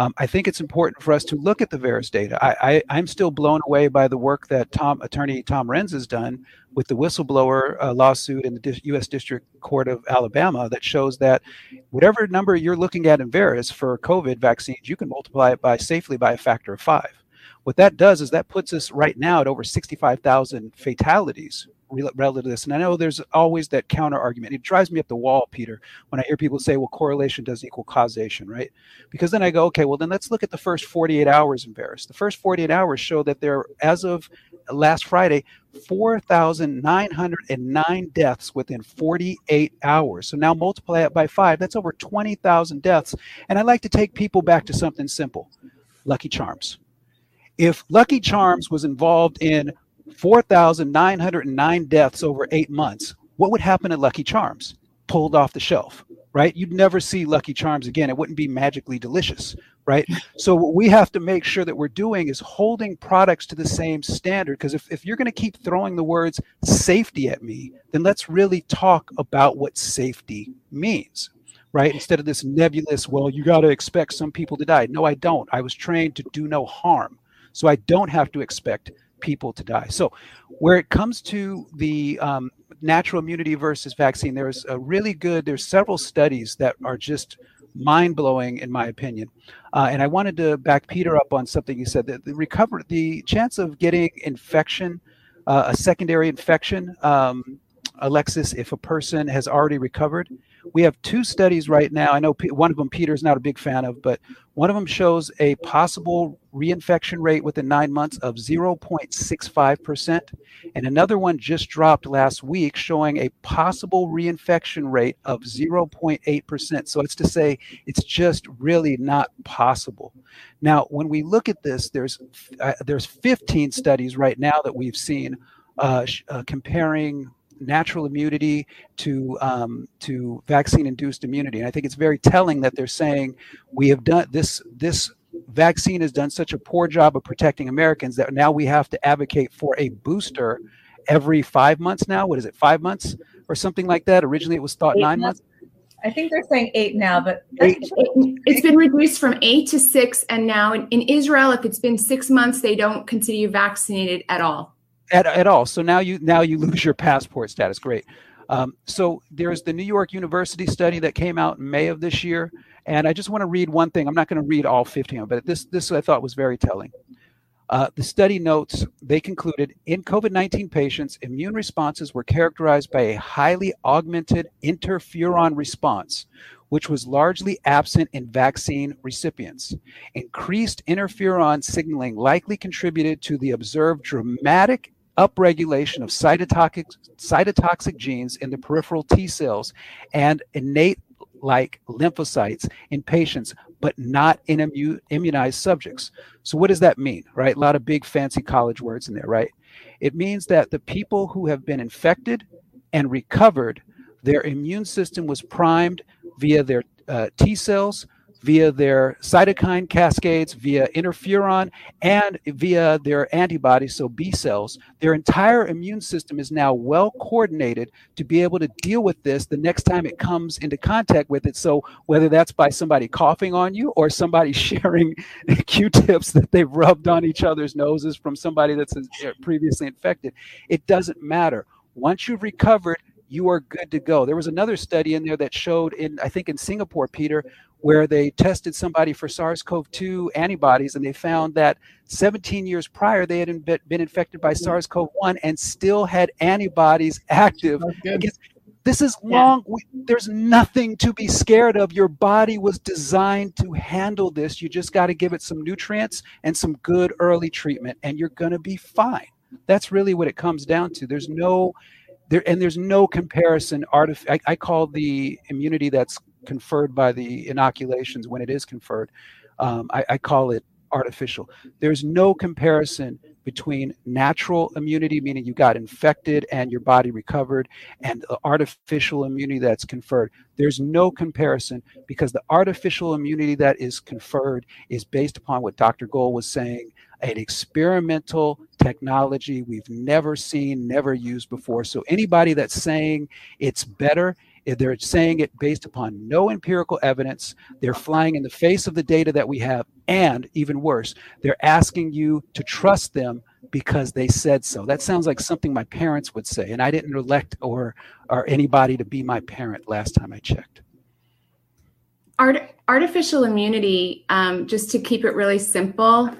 Um, I think it's important for us to look at the VAERS data. I, am still blown away by the work that Tom, attorney Tom Renz has done with the whistleblower uh, lawsuit in the U.S. District Court of Alabama that shows that whatever number you're looking at in VAERS for COVID vaccines, you can multiply it by safely by a factor of five. What that does is that puts us right now at over 65,000 fatalities relative to this. And I know there's always that counter argument. It drives me up the wall, Peter, when I hear people say, well, correlation doesn't equal causation, right? Because then I go, okay, well, then let's look at the first 48 hours in VAERS. The first 48 hours show that there, as of last Friday, 4,909 deaths within 48 hours. So now multiply it by five, that's over 20,000 deaths. And I like to take people back to something simple Lucky Charms if Lucky Charms was involved in 4,909 deaths over eight months, what would happen at Lucky Charms? Pulled off the shelf, right? You'd never see Lucky Charms again. It wouldn't be magically delicious, right? So, what we have to make sure that we're doing is holding products to the same standard. Because if, if you're going to keep throwing the words safety at me, then let's really talk about what safety means, right? Instead of this nebulous, well, you got to expect some people to die. No, I don't. I was trained to do no harm. So I don't have to expect people to die. So where it comes to the um, natural immunity versus vaccine, there's a really good, there's several studies that are just mind blowing in my opinion. Uh, and I wanted to back Peter up on something he said that the recover, the chance of getting infection, uh, a secondary infection, um, Alexis, if a person has already recovered. We have two studies right now. I know one of them Peter's not a big fan of, but one of them shows a possible reinfection rate within nine months of 0.65%. And another one just dropped last week showing a possible reinfection rate of 0.8%. So it's to say it's just really not possible. Now, when we look at this, there's uh, there's 15 studies right now that we've seen uh, uh, comparing natural immunity to um, to vaccine induced immunity. And I think it's very telling that they're saying we have done this this vaccine has done such a poor job of protecting Americans that now we have to advocate for a booster every five months now. What is it, five months or something like that? Originally it was thought eight nine months. months. I think they're saying eight now, but eight. it's been reduced from eight to six. And now in, in Israel, if it's been six months, they don't consider you vaccinated at all at, at all. So now you now you lose your passport status. Great. Um, so there's the New York University study that came out in May of this year, and I just want to read one thing. I'm not going to read all 15, but this this I thought was very telling. Uh, the study notes they concluded in COVID 19 patients, immune responses were characterized by a highly augmented interferon response, which was largely absent in vaccine recipients. Increased interferon signaling likely contributed to the observed dramatic upregulation of cytotoxic, cytotoxic genes in the peripheral T cells and innate like lymphocytes in patients, but not in immu- immunized subjects. So, what does that mean, right? A lot of big fancy college words in there, right? It means that the people who have been infected and recovered, their immune system was primed via their uh, T cells, via their cytokine cascades, via interferon, and via their antibodies, so B cells. Their entire immune system is now well coordinated to be able to deal with this the next time it comes into contact with it. So, whether that's by somebody coughing on you or somebody sharing Q tips that they've rubbed on each other's noses from somebody that's uh, previously infected, it doesn't matter. Once you've recovered, you are good to go. There was another study in there that showed in, I think in Singapore, Peter, where they tested somebody for SARS CoV 2 antibodies and they found that 17 years prior they had been infected by SARS CoV 1 and still had antibodies active. Oh, against, this is long. We, there's nothing to be scared of. Your body was designed to handle this. You just got to give it some nutrients and some good early treatment, and you're going to be fine. That's really what it comes down to. There's no there and there's no comparison artif- I, I, call the immunity that's conferred by the inoculations when it is conferred, um, I, I call it artificial. There's no comparison between natural immunity, meaning you got infected and your body recovered, and the artificial immunity that's conferred. There's no comparison because the artificial immunity that is conferred is based upon what Dr. Gold was saying an experimental technology we've never seen, never used before. So anybody that's saying it's better they're saying it based upon no empirical evidence. They're flying in the face of the data that we have. And even worse, they're asking you to trust them because they said so. That sounds like something my parents would say. And I didn't elect or, or anybody to be my parent last time I checked. Art, artificial immunity, um, just to keep it really simple,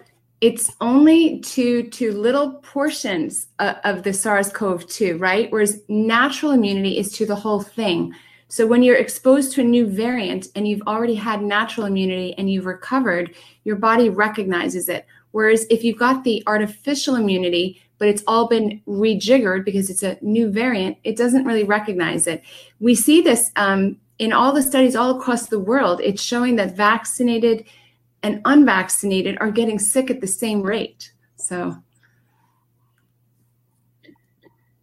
it's only to to little portions of, of the SARS-CoV-2, right? Whereas natural immunity is to the whole thing. So when you're exposed to a new variant and you've already had natural immunity and you've recovered, your body recognizes it. Whereas if you've got the artificial immunity, but it's all been rejiggered because it's a new variant, it doesn't really recognize it. We see this um, in all the studies all across the world. It's showing that vaccinated and unvaccinated are getting sick at the same rate. So,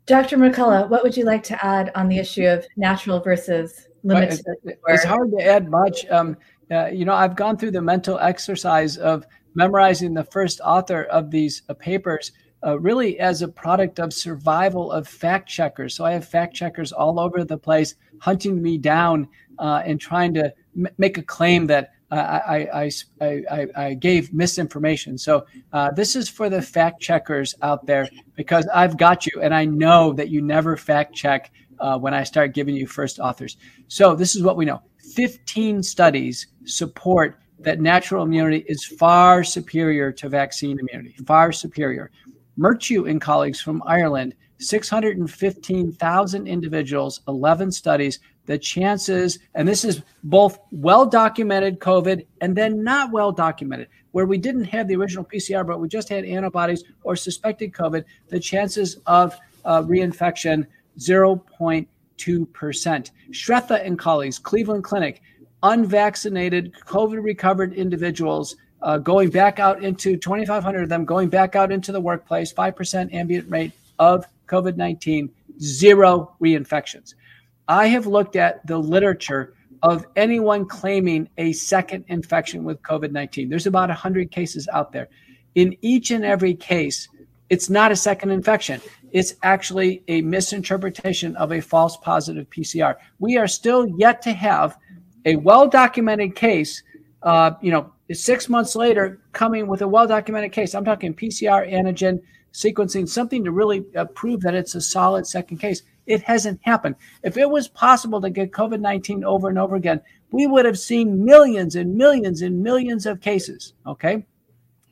Dr. McCullough, what would you like to add on the issue of natural versus limited? It's hard to add much. Um, uh, you know, I've gone through the mental exercise of memorizing the first author of these uh, papers. Uh, really, as a product of survival of fact checkers. So I have fact checkers all over the place hunting me down uh, and trying to m- make a claim that I, I, I, I, gave misinformation. So uh, this is for the fact checkers out there because I've got you and I know that you never fact check uh, when I start giving you first authors. So this is what we know 15 studies support that natural immunity is far superior to vaccine immunity, far superior. Murtagh and colleagues from Ireland, 615,000 individuals, 11 studies the chances, and this is both well documented COVID and then not well documented, where we didn't have the original PCR, but we just had antibodies or suspected COVID, the chances of uh, reinfection 0.2%. Shrestha and colleagues, Cleveland Clinic, unvaccinated COVID recovered individuals uh, going back out into 2,500 of them going back out into the workplace, 5% ambient rate of COVID 19, zero reinfections. I have looked at the literature of anyone claiming a second infection with COVID 19. There's about 100 cases out there. In each and every case, it's not a second infection. It's actually a misinterpretation of a false positive PCR. We are still yet to have a well documented case, uh, you know, six months later, coming with a well documented case. I'm talking PCR antigen sequencing, something to really uh, prove that it's a solid second case It hasn't happened. If it was possible to get COVID 19 over and over again, we would have seen millions and millions and millions of cases. Okay.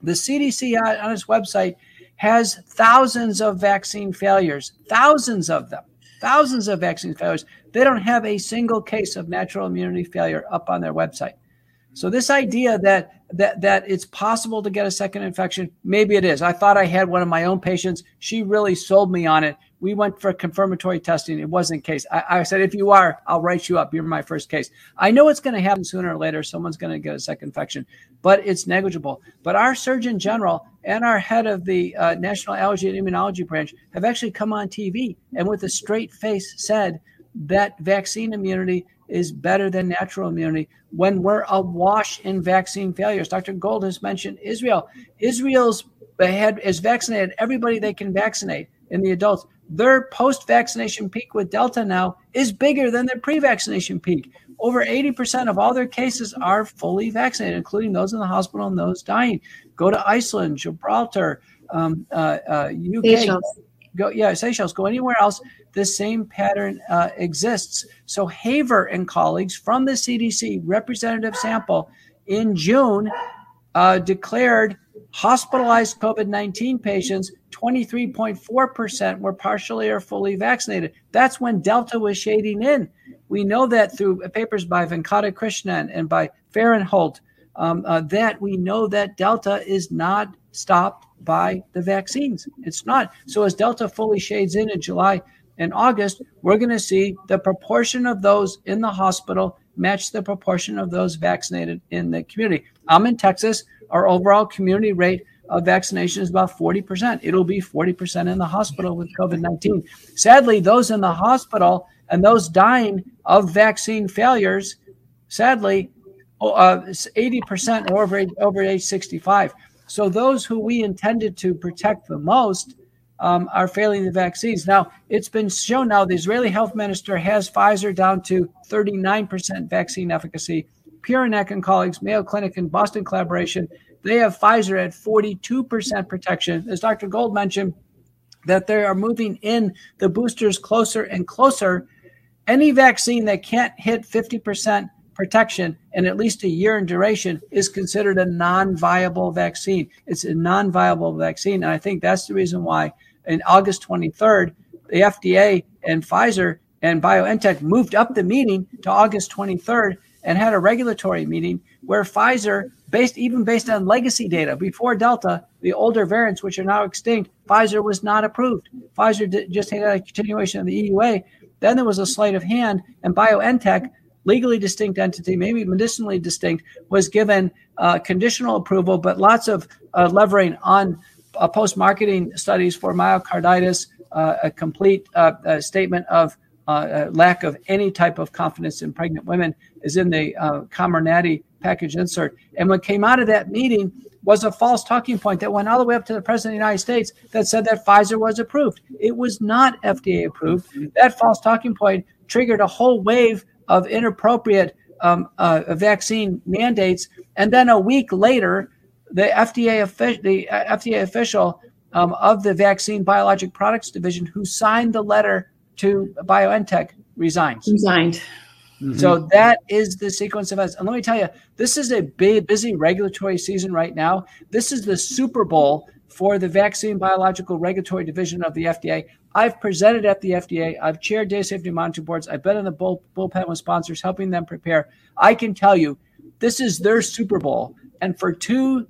The CDC on its website has thousands of vaccine failures, thousands of them, thousands of vaccine failures. They don't have a single case of natural immunity failure up on their website. So this idea that that that it's possible to get a second infection, maybe it is. I thought I had one of my own patients. She really sold me on it. We went for confirmatory testing. It wasn't case. I, I said, if you are, I'll write you up. You're my first case. I know it's going to happen sooner or later. Someone's going to get a second infection, but it's negligible. But our Surgeon General and our head of the uh, National Allergy and Immunology Branch have actually come on TV and with a straight face said that vaccine immunity is better than natural immunity when we're awash in vaccine failures. Dr. Gold has mentioned Israel. Israel's had is vaccinated everybody they can vaccinate in the adults. Their post-vaccination peak with Delta now is bigger than their pre-vaccination peak. Over 80% of all their cases are fully vaccinated, including those in the hospital and those dying. Go to Iceland, Gibraltar, um, uh, uh, UK. Seychelles. Go, yeah, Seychelles. Go anywhere else the same pattern uh, exists. So Haver and colleagues from the CDC representative sample in June uh, declared hospitalized COVID 19 patients, 23.4% were partially or fully vaccinated. That's when Delta was shading in. We know that through papers by Venkatakrishnan and by Farinholt, um, uh, that we know that Delta is not stopped by the vaccines. It's not. So as Delta fully shades in in July in August, we're going to see the proportion of those in the hospital match the proportion of those vaccinated in the community. I'm in Texas. Our overall community rate of vaccination is about 40%. It'll be 40% in the hospital with COVID 19. Sadly, those in the hospital and those dying of vaccine failures, sadly, uh, 80% are over, over age 65. So those who we intended to protect the most um, are failing the vaccines. Now, it's been shown now the Israeli health minister has Pfizer down to 39% vaccine efficacy. Puranik and colleagues, Mayo Clinic and Boston collaboration, they have Pfizer at 42% protection. As Dr. Gold mentioned, that they are moving in the boosters closer and closer. Any vaccine that can't hit 50% protection and at least a year in duration is considered a non-viable vaccine. It's a non-viable vaccine, and I think that's the reason why in August 23rd, the FDA and Pfizer and BioNTech moved up the meeting to August 23rd and had a regulatory meeting where Pfizer, based even based on legacy data before Delta, the older variants which are now extinct, Pfizer was not approved. Pfizer did, just had a continuation of the EUA. Then there was a sleight of hand, and BioNTech legally distinct entity, maybe medicinally distinct, was given uh, conditional approval, but lots of uh, levering on uh, post marketing studies for myocarditis, uh, a complete uh, statement of uh, lack of any type of confidence in pregnant women is in the uh, Comirnaty package insert. And what came out of that meeting was a false talking point that went all the way up to the president of the United States that said that Pfizer was approved. It was not FDA approved. That false talking point triggered a whole wave of inappropriate um, uh, vaccine mandates. And then a week later, the FDA, the uh, FDA official um, of the Vaccine Biologic Products Division who signed the letter to BioNTech resigns. Resigned. Mm-hmm. So that is the sequence of events. And let me tell you, this is a big, busy regulatory season right now. This is the Super Bowl for the Vaccine Biological Regulatory Division of the FDA. I've presented at the FDA. I've chaired day safety monitoring boards. I've been in the bull, bullpen with sponsors, helping them prepare. I can tell you, this is their Super Bowl. And for two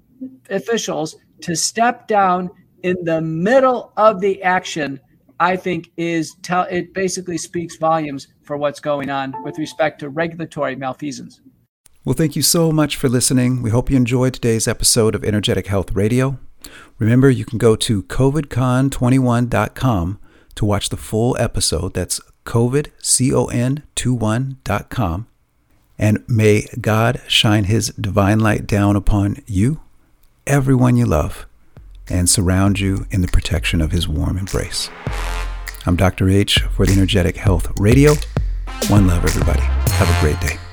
officials to step down in the middle of the action, I think is tell it basically speaks volumes for what's going on with respect to regulatory malfeasance. Well, thank you so much for listening. We hope you enjoyed today's episode of Energetic Health Radio. Remember, you can go to covidcon21.com to watch the full episode. That's covidcon21.com. And may God shine his divine light down upon you, everyone you love, and surround you in the protection of his warm embrace. I'm Dr. H for the Energetic Health Radio. One love, everybody. Have a great day.